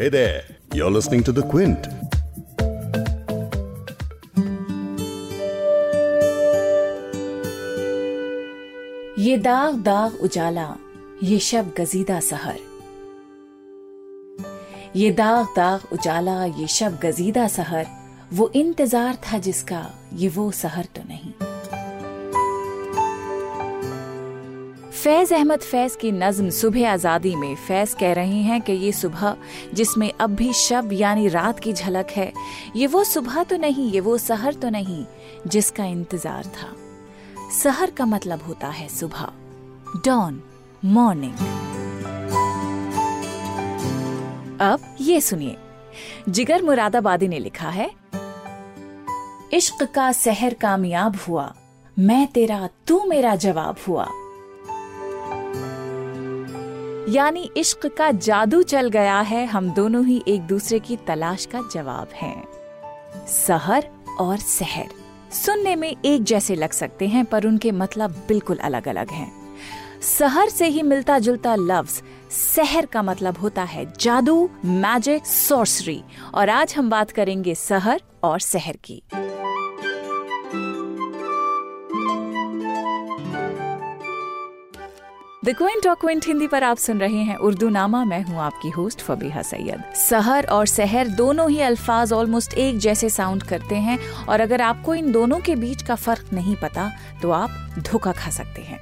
Hey there, you're listening to The Quint. ये दाग दाग उजाला ये शब गजीदा सहर ये दाग दाग उजाला ये शब गजीदा सहर वो इंतज़ार था जिसका ये वो सहर तो नहीं फैज अहमद फैज की नज्म सुबह आज़ादी में फैज कह रहे हैं कि ये सुबह, जिसमें अब भी शब यानी रात की झलक है, ये वो सुबह तो नहीं, ये वो सहर तो नहीं, जिसका इंतज़ार था। सहर का मतलब होता है सुबह। Dawn, morning. अब ये सुनिए। जिगर मुरादाबादी ने लिखा है, इश्क का सहर कामयाब हुआ, मैं तेरा, तू मेरा जवाब हुआ। यानी इश्क का जादू चल गया है, हम दोनों ही एक दूसरे की तलाश का जवाब हैं। सहर और सहर। सुनने में एक जैसे लग सकते हैं, पर उनके मतलब बिल्कुल अलग अलग हैं। सहर से ही मिलता जुलता लफ्ज, सहर का मतलब होता है जादू मैजिक सोर्सरी और आज हम बात करेंगे सहर और सहर की। द क्विंट और क्विंट हिंदी पर आप सुन रहे हैं उर्दू नामा मैं हूँ आपकी होस्ट फबीहा सैयद। सहर और सहर दोनों ही अल्फाज ऑलमोस्ट एक जैसे साउंड करते हैं और अगर आपको इन दोनों के बीच का फ़र्क नहीं पता तो आप धोखा खा सकते हैं।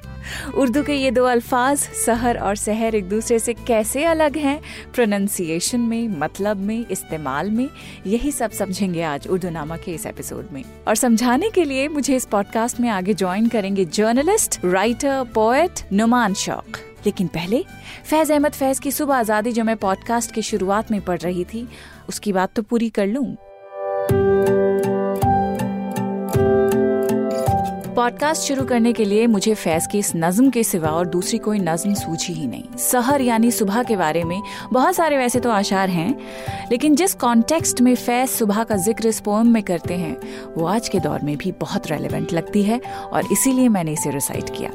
उर्दू के ये दो अल्फाज सहर और सहर एक दूसरे से कैसे अलग हैं? प्रोनाउंसिएशन में मतलब में, इस्तेमाल में, यही सब समझेंगे आज उर्दू नामा के इस एपिसोड में। और समझाने के लिए मुझे इस पॉडकास्ट में आगे ज्वाइन करेंगे जर्नलिस्ट राइटर पोएट नुमान शौक। लेकिन पहले, फैज अहमद फैज की सुबह आज़ादी जो मैं पॉडकास्ट की शुरुआत में पढ़ रही थी, उसकी बात तो पूरी कर लूँ। पॉडकास्ट शुरू करने के लिए मुझे फैज की इस नज्म के सिवा और दूसरी कोई नज्म सूझी ही नहीं। सहर यानी सुबह के बारे में बहुत सारे वैसे तो आशार हैं, लेकिन जिस कॉन्टेक्स्ट में फैज सुबह का ज़िक्र इस पोम में करते हैं, वो आज के दौर में भी बहुत रेलिवेंट लगती है और इसीलिए मैंने इसे रिसाइट किया।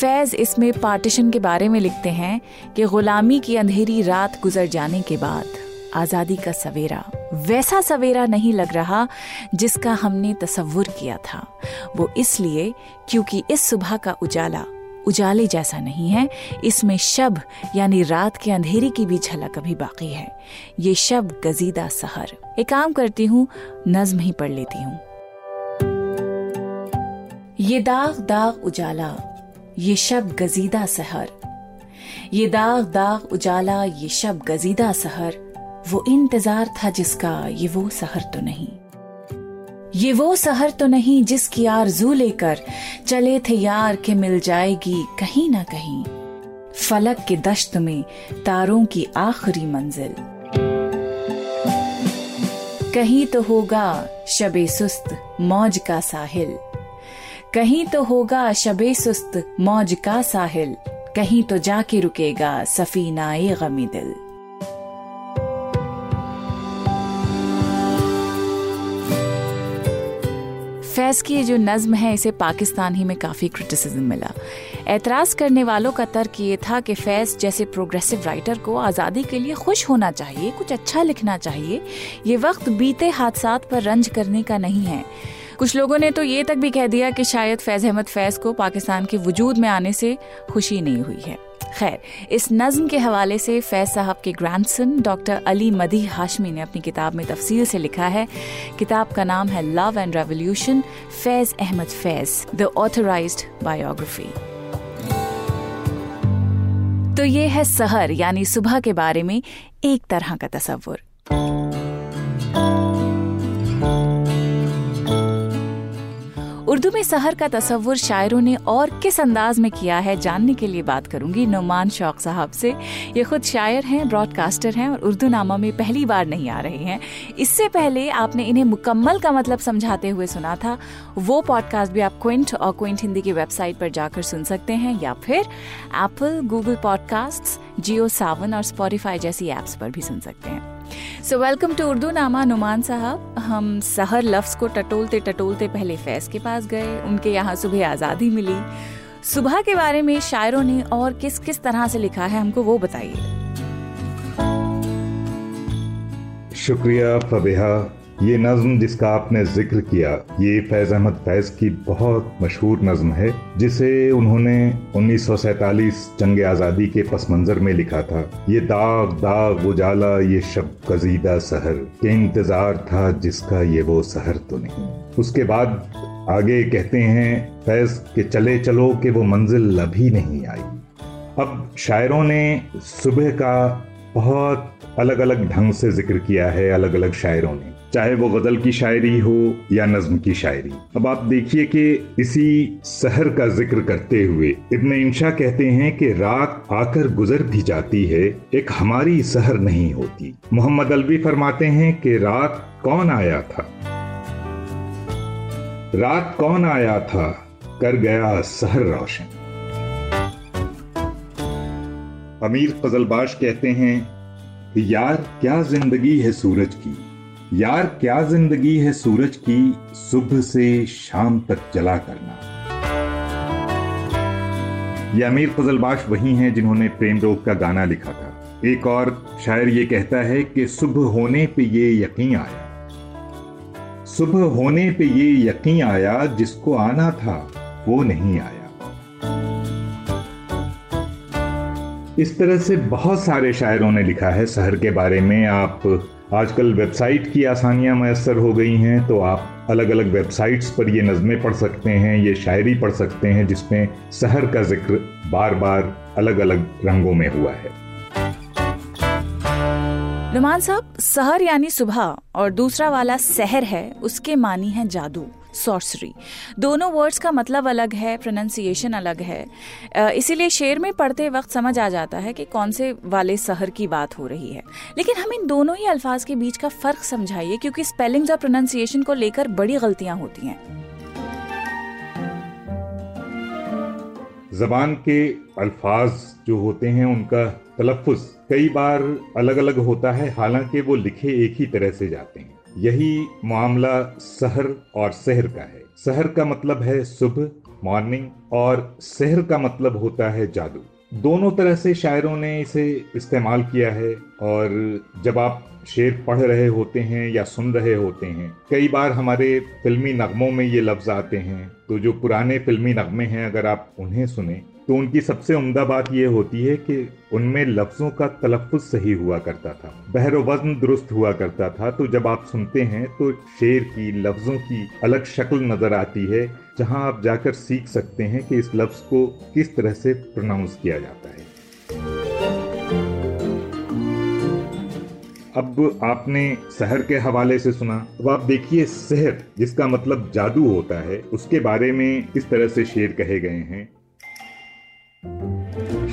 फैज इसमें पार्टीशन के बारे में लिखते हैं कि गुलामी की अंधेरी रात गुजर जाने के बाद आज़ादी का सवेरा वैसा सवेरा नहीं लग रहा जिसका हमने तस्वुर किया था। वो इसलिए क्योंकि इस सुबह का उजाला उजाले जैसा नहीं है। इसमें शब यानी रात के अंधेरे की भी झलक अभी बाकी है। ये शब गजीदा सहर। एक काम करती हूँ, नज्म ही पढ़ लेती हूँ। ये दाग दाग उजाला, ये शब गजीदा सहर। ये दाग दाग उजाला, ये शब गजीदा सहर। वो इंतज़ार था जिसका, ये वो सहर तो नहीं। ये वो सहर तो नहीं जिसकी आरज़ू लेकर चले थे यार के मिल जाएगी कहीं ना कहीं। फलक के दश्त में तारों की आखिरी मंजिल। कहीं तो होगा शबे सुस्त मौज का साहिल। कहीं तो होगा शबे सुस्त, मौज का साहिल। कहीं तो जाके रुकेगा सफीनाए गमी दिल। फैज की ये जो नज्म है, इसे पाकिस्तान ही में काफ़ी क्रिटिसिज्म मिला। एतराज़ करने वालों का तर्क ये था कि फैज जैसे प्रोग्रेसिव राइटर को आज़ादी के लिए खुश होना चाहिए, कुछ अच्छा लिखना चाहिए। ये वक्त बीते हादसा पर रंज करने का नहीं है। कुछ लोगों ने तो ये तक भी कह दिया कि शायद फैज अहमद फैज को पाकिस्तान के वजूद में आने से खुशी नहीं हुई है। खैर, इस नज्म के हवाले से फैज साहब के ग्रैंडसन डॉक्टर अली मदी हाशमी ने अपनी किताब में तफसील से लिखा है। किताब का नाम है love and revolution Faiz Ahmad Faiz the authorise biography तो ये है सहर, यानी सुबह के बारे में एक तरह का तस्वुर उर्दू में सहर का तस्वुर शायरों ने और किस अंदाज में किया है, जानने के लिए बात करूँगी नुमान शौक साहब से। ये खुद शायर हैं ब्रॉडकास्टर हैं और उर्दू नामा में पहली बार नहीं आ रहे हैं। इससे पहले आपने इन्हें मुकम्मल का मतलब समझाते हुए सुना था। वो पॉडकास्ट भी आप क्विंट और क्विंट हिंदी की वेबसाइट पर जाकर सुन सकते हैं या फिर Apple Google podcast Jio Saavn और स्पॉटिफाई जैसी एप्स पर भी सुन सकते हैं। सो वेलकम टू उर्दू नामा नुमान साहब हम सहर लफ्ज को टटोलते टटोलते पहले फैज के पास गए, उनके यहाँ सुबह आज़ादी मिली। सुबह के बारे में शायरों ने और किस किस तरह से लिखा है, हमको वो बताइए। शुक्रिया फबेहा। ये नज्म जिसका आपने ज़िक्र किया, ये फैज अहमद फैज की बहुत मशहूर नज्म है, जिसे उन्होंने 1947 जंग आज़ादी के पस मंज़र में लिखा था। ये दाग दाग उजाला, ये शब कजीदा सहर, के इंतज़ार था जिसका ये वो सहर तो नहीं। उसके बाद आगे कहते हैं, फैज के चले चलो कि वो मंजिल अभी नहीं आई। अब शायरों ने सुबह का बहुत अलग अलग ढंग से ज़िक्र किया है अलग अलग शायरों ने। चाहे वो गज़ल की शायरी हो या नज्म की शायरी। अब आप देखिए कि इसी सहर का ज़िक्र करते हुए इब्न इंशा कहते हैं कि रात आकर गुजर भी जाती है, एक हमारी सहर नहीं होती। मोहम्मद अलवी फरमाते हैं कि रात कौन आया था? रात कौन आया था? कर गया सहर रोशन। अमीर फजलबाश कहते हैं, यार, क्या ज़िंदगी है सूरज की? यार, क्या ज़िंदगी है सूरज की? सुबह से शाम तक जला करना। ये अमीर फजलबाश वही हैं जिन्होंने प्रेम रोग का गाना लिखा था। एक और शायर ये कहता है कि सुबह होने पे ये यकीन आया। सुबह होने पे ये यकीन आया, जिसको आना था, वो नहीं आया। इस तरह से बहुत सारे शायरों ने लिखा है। शहर के बारे में आप, आजकल वेबसाइट की आसानियाँ मैसर हो गई हैं तो आप अलग अलग वेबसाइट्स पर ये नज़में पढ़ सकते हैं, ये शायरी पढ़ सकते हैं, जिसमें शहर का ज़िक्र बार बार अलग अलग रंगों में हुआ है। नुमान साहब सहर यानी सुबह, और दूसरा वाला शहर है, उसके मानी है जादू। सॉर्सरी दोनों वर्ड्स का मतलब अलग है प्रोनाउंसिएशन अलग है। इसीलिए शेर में पढ़ते वक्त समझ आ जाता है कि कौन से वाले शहर की बात हो रही है। लेकिन हम इन दोनों ही अल्फाज के बीच का फ़र्क समझाइए, क्योंकि स्पेलिंग्स और प्रोनाउंसिएशन को लेकर बड़ी गलतियाँ होती हैं। जबान के अल्फाज जो होते हैं, उनका तलफ़ कई बार अलग अलग होता है। हालाँकि वो लिखे एक ही तरह से जाते हैं। यही मामला सहर और शहर का है। शहर का मतलब है सुबह मॉर्निंग और शहर का मतलब होता है जादू। दोनों तरह से शायरों ने इसे इस्तेमाल किया है, और जब आप शेर पढ़ रहे होते हैं या सुन रहे होते हैं, कई बार हमारे फिल्मी नगमों में ये लफ्ज आते हैं। तो जो पुराने फिल्मी नगमे हैं, अगर आप उन्हें सुने तो उनकी सबसे उम्दा बात यह होती है कि उनमें लफ्ज़ों का तलफ़ सही हुआ करता था, बहर वज़न दुरुस्त हुआ करता था। तो जब आप सुनते हैं तो शेर की लफ्ज़ों की अलग शक्ल नज़र आती है, जहाँ आप जाकर सीख सकते हैं कि इस लफ्ज़ को किस तरह से प्रोनाउंस किया जाता है। अब आपने शहर के हवाले से सुना, अब आप देखिए शहर, जिसका मतलब जादू होता है, उसके बारे में इस तरह से शेर कहे गए हैं।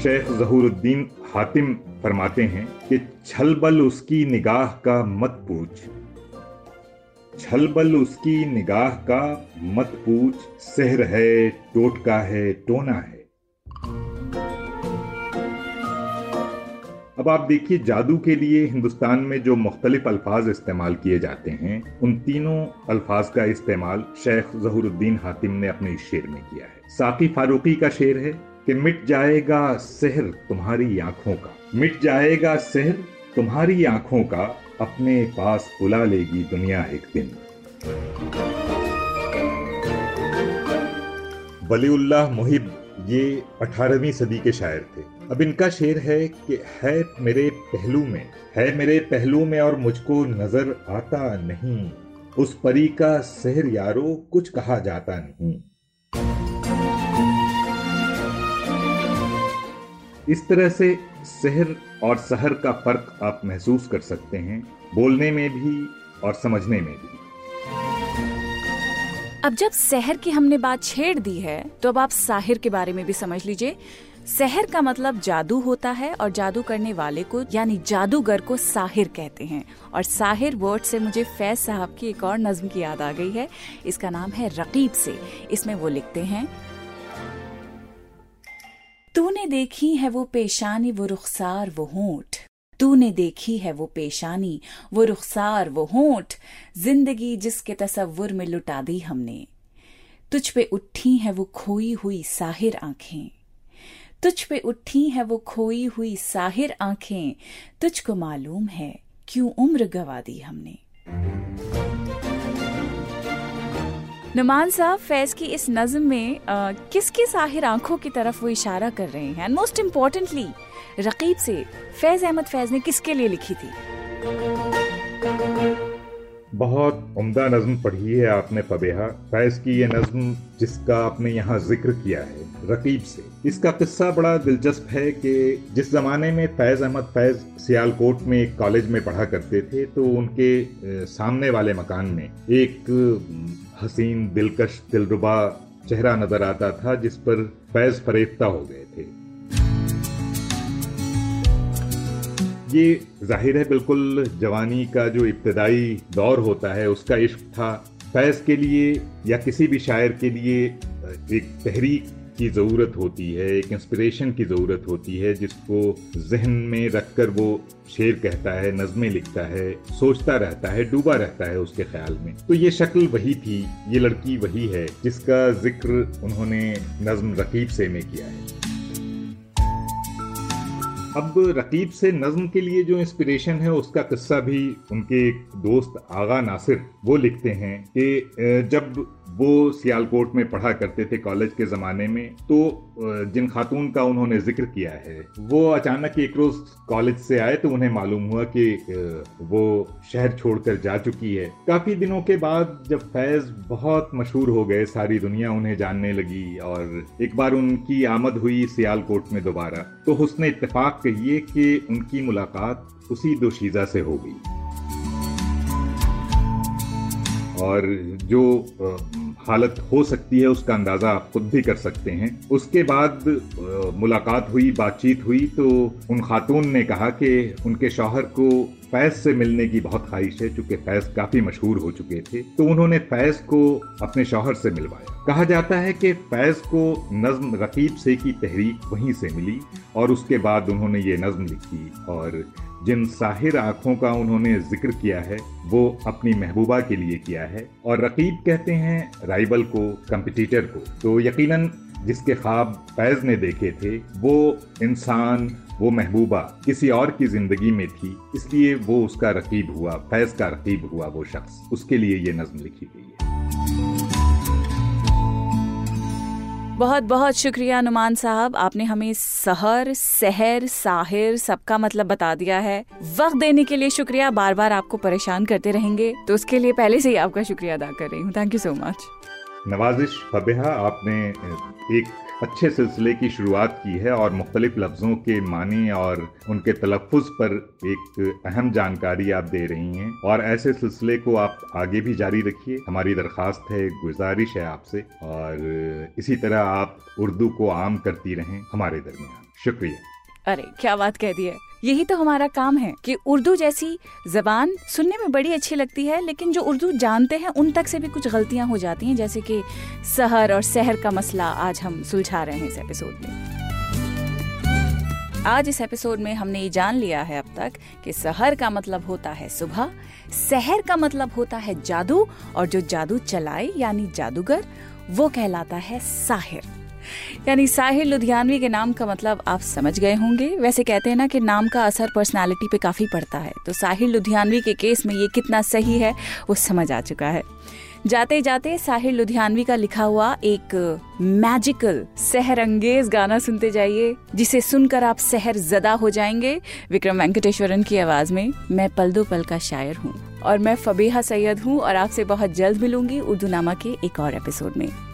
शेख जहूरुद्दीन हातिम फरमाते हैं कि छलबल उसकी निगाह का मत पूछ। छलबल उसकी निगाह का मत पूछ। सहर है, टोटका है, टोना है। अब आप देखिए, जादू के लिए हिंदुस्तान में जो मुख्तलिफ़ अल्फाज इस्तेमाल किए जाते हैं, उन तीनों अल्फाज का इस्तेमाल शेख जहूरुद्दीन हातिम ने अपने शेर में किया है। साकी फारूकी का शेर है कि मिट जाएगा शहर तुम्हारी आँखों का। मिट जाएगा शहर तुम्हारी आँखों का, अपने पास बुला लेगी दुनिया एक दिन। बलीउल्लाह मुहिब, ये 18वीं सदी के शायर थे। अब इनका शेर है कि है मेरे पहलू में, है मेरे पहलू में और मुझको नज़र आता नहीं। उस परी का शहर यारो कुछ कहा जाता नहीं। इस तरह से शहर और शहर का फ़र्क आप महसूस कर सकते हैं, बोलने में भी और समझने में भी। अब जब शहर की हमने बात छेड़ दी है तो अब आप साहिर के बारे में भी समझ लीजिए। शहर का मतलब जादू होता है और जादू करने वाले को, यानी जादूगर को साहिर कहते हैं। और साहिर वर्ड से मुझे फैज साहब की एक और नज्म की याद आ गई है। इसका नाम है रकीब से। इसमें वो लिखते हैं तूने देखी है वो पेशानी, वो रुखसार, वो होठ। तूने देखी है वो पेशानी, वो रुखसार, वो होठ। ज़िंदगी जिसके तस्वुर में लुटा दी हमने। तुझ पे उठी है वो खोई हुई साहिर आँखें। तुझ पे उठी है वो खोई हुई साहिर आँखें। तुझको मालूम है क्यों उम्र गवा दी हमने। नुमान साहब, फैज की इस नज्म में किस किस आखिर आँखों की तरफ़ वो इशारा कर रहे हैं? एंड मोस्ट इम्पोर्टेंटली रकीब से फैज अहमद फैज ने किसके लिए लिखी थी? बहुत उम्दा नज्म पढ़ी है आपने फबेहा। फैज की ये नज्म जिसका आपने यहाँ ज़िक्र किया है, रकीब से। इसका किस्सा बड़ा दिलचस्प है कि जिस जमाने में फैज अहमद फैज सियालकोट में एक कॉलेज में पढ़ा करते थे तो उनके सामने वाले मकान में एक हसीन, दिलकश, दिलरुबा चेहरा नज़र आता था, जिस पर फैज फरेफ्ता हो गए थे। ये ज़ाहिर है बिल्कुल जवानी का जो इब्तदाई दौर होता है, उसका इश्क था। फैज के लिए या किसी भी शायर के लिए एक तहरीक की ज़रूरत होती है, एक इंस्पिरेशन की ज़रूरत होती है, जिसको जहन में रखकर वो शेर कहता है, नज़में लिखता है, सोचता रहता है, डूबा रहता है उसके ख्याल में। तो ये शक्ल वही थी, ये लड़की वही है, जिसका ज़िक्र उन्होंने नज्म रकीब से में किया है। अब रकीब से नज्म के लिए जो इंस्पिरेशन है, उसका किस्सा भी उनके एक दोस्त आगा नासिर, वो लिखते हैं कि जब वो सियालकोट में पढ़ा करते थे कॉलेज के ज़माने में तो जिन खातून का उन्होंने ज़िक्र किया है, वो अचानक एक रोज़ कॉलेज से आए तो उन्हें मालूम हुआ कि वो शहर छोड़कर जा चुकी है। काफ़ी दिनों के बाद जब फैज़ बहुत मशहूर हो गए, सारी दुनिया उन्हें जानने लगी और एक बार उनकी आमद हुई सियालकोट में दोबारा तो उसने इतफाक़ कहिए कि उनकी मुलाकात उसी दोशीज़ा से हो गई। और जो हालत हो सकती है, उसका अंदाज़ा आप खुद भी कर सकते हैं। उसके बाद मुलाकात हुई, बातचीत हुई तो उन खातून ने कहा कि उनके शौहर को फैज से मिलने की बहुत ख्वाहिश है, चूँकि फैज काफ़ी मशहूर हो चुके थे तो उन्होंने फैज को अपने शौहर से मिलवाया। कहा जाता है कि फैज को नज्म रकीब से की तहरीक वहीं से मिली, और उसके बाद उन्होंने ये नज्म लिखी, और जिन साहिर आँखों का उन्होंने ज़िक्र किया है, वो अपनी महबूबा के लिए किया है। और रकीब कहते हैं राइबल को, कंपटीटर को। तो यकीनन जिसके ख्वाब फैज ने देखे थे, वो इंसान, वो महबूबा किसी और की ज़िंदगी में थी। इसलिए वो उसका रकीब हुआ, फैज का रकीब हुआ वो शख्स। उसके लिए ये नज्म लिखी गई बहुत बहुत शुक्रिया नुमान साहब। आपने हमें सहर सहर, साहिर सबका मतलब बता दिया है। वक्त देने के लिए शुक्रिया। बार बार आपको परेशान करते रहेंगे तो उसके लिए पहले से ही आपका शुक्रिया अदा कर रही हूँ। थैंक यू सो मच नवाजिश फबेहा आपने एक अच्छे सिलसिले की शुरुआत की है और मुख्तलिफ़ लफ्ज़ों के माने और उनके तलफ़ पर एक अहम जानकारी आप दे रही हैं और ऐसे सिलसिले को आप आगे भी जारी रखिए। हमारी दरख्वास्त है गुजारिश है आपसे और इसी तरह आप उर्दू को आम करती रहें हमारे दरमियान। शुक्रिया। अरे, क्या बात कह दी है? यही तो हमारा काम है कि उर्दू जैसी जबान सुनने में बड़ी अच्छी लगती है, लेकिन जो उर्दू जानते हैं, उन तक से भी कुछ गलतियाँ हो जाती हैं, जैसे कि सहर और शहर का मसला आज हम सुलझा रहे हैं इस एपिसोड में। आज इस एपिसोड में हमने ये जान लिया है अब तक कि सहर का मतलब होता है सुबह, शहर का मतलब होता है जादू, और जो जादू चलाए, यानी जादूगर, वो कहलाता है साहिर। यानी साहिर लुधियानवी के नाम का मतलब आप समझ गए होंगे। वैसे कहते हैं ना कि नाम का असर पर्सनालिटी पे काफ़ी पड़ता है। तो साहिर लुधियानवी के केस में ये कितना सही है, वो समझ आ चुका है। जाते जाते साहिर लुधियानवी का लिखा हुआ एक मैजिकल सहर अंगेज गाना सुनते जाइए, जिसे सुनकर आप सहर जदा हो जाएँगे विक्रम वेंकटेश्वरन की आवाज़ में। मैं पल दो पल का शायर हूँ और मैं फबीहा सैयद हूँ और आपसे बहुत जल्द मिलूँगी उर्दू नामा के एक और एपिसोड में।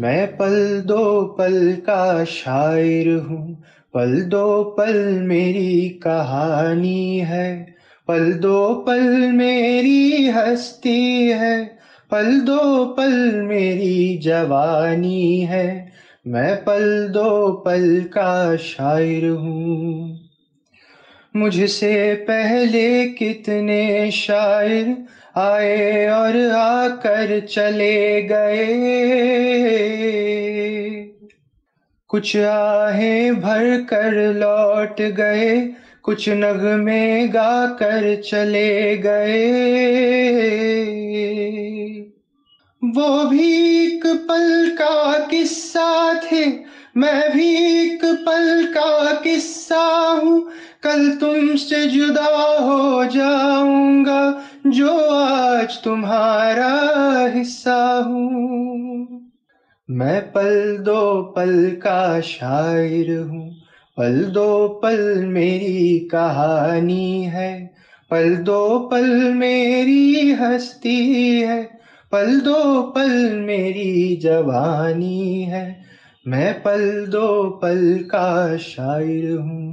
मैं पल दो पल का शायर हूँ, पल दो पल मेरी कहानी है, पल दो पल मेरी हस्ती है, पल दो पल मेरी जवानी है, मैं पल दो पल का शायर हूँ। मुझसे पहले कितने शायर आए और आकर चले गए। कुछ आहे भर कर लौट गए, कुछ नगमे गा कर चले गए। वो भी एक पल का किस्सा थे, मैं भी एक पल का किस्सा हूँ। कल तुमसे जुदा हो जाऊँगा जो आज तुम्हारा हिस्सा हूँ। मैं पल दो पल का शायर हूँ। पल दो पल मेरी कहानी है। पल दो पल मेरी हस्ती है। पल दो पल मेरी जवानी है। मैं पल दो पल का शायर हूँ।